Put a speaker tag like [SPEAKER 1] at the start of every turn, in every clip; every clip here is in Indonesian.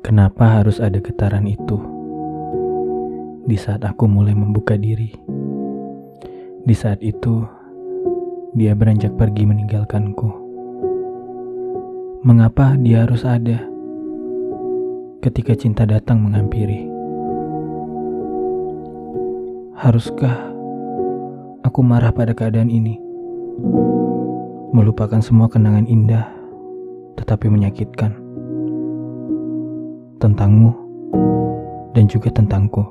[SPEAKER 1] Kenapa harus ada getaran itu? Di saat aku mulai membuka diri, di saat itu dia beranjak pergi meninggalkanku. Mengapa dia harus ada ketika cinta datang menghampiri? Haruskah aku marah pada keadaan ini? Melupakan semua kenangan indah, tetapi menyakitkan tentangmu dan juga tentangku.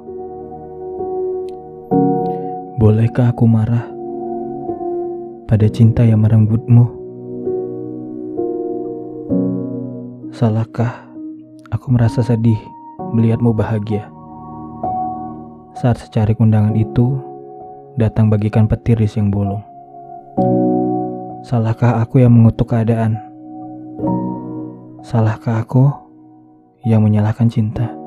[SPEAKER 1] Bolehkah aku marah pada cinta yang merenggutmu? Salahkah aku merasa sedih melihatmu bahagia? Saat secarik undangan itu datang bagikan petir di siang bolong. Salahkah aku yang mengutuk keadaan? Salahkah aku yang menyalahkan cinta.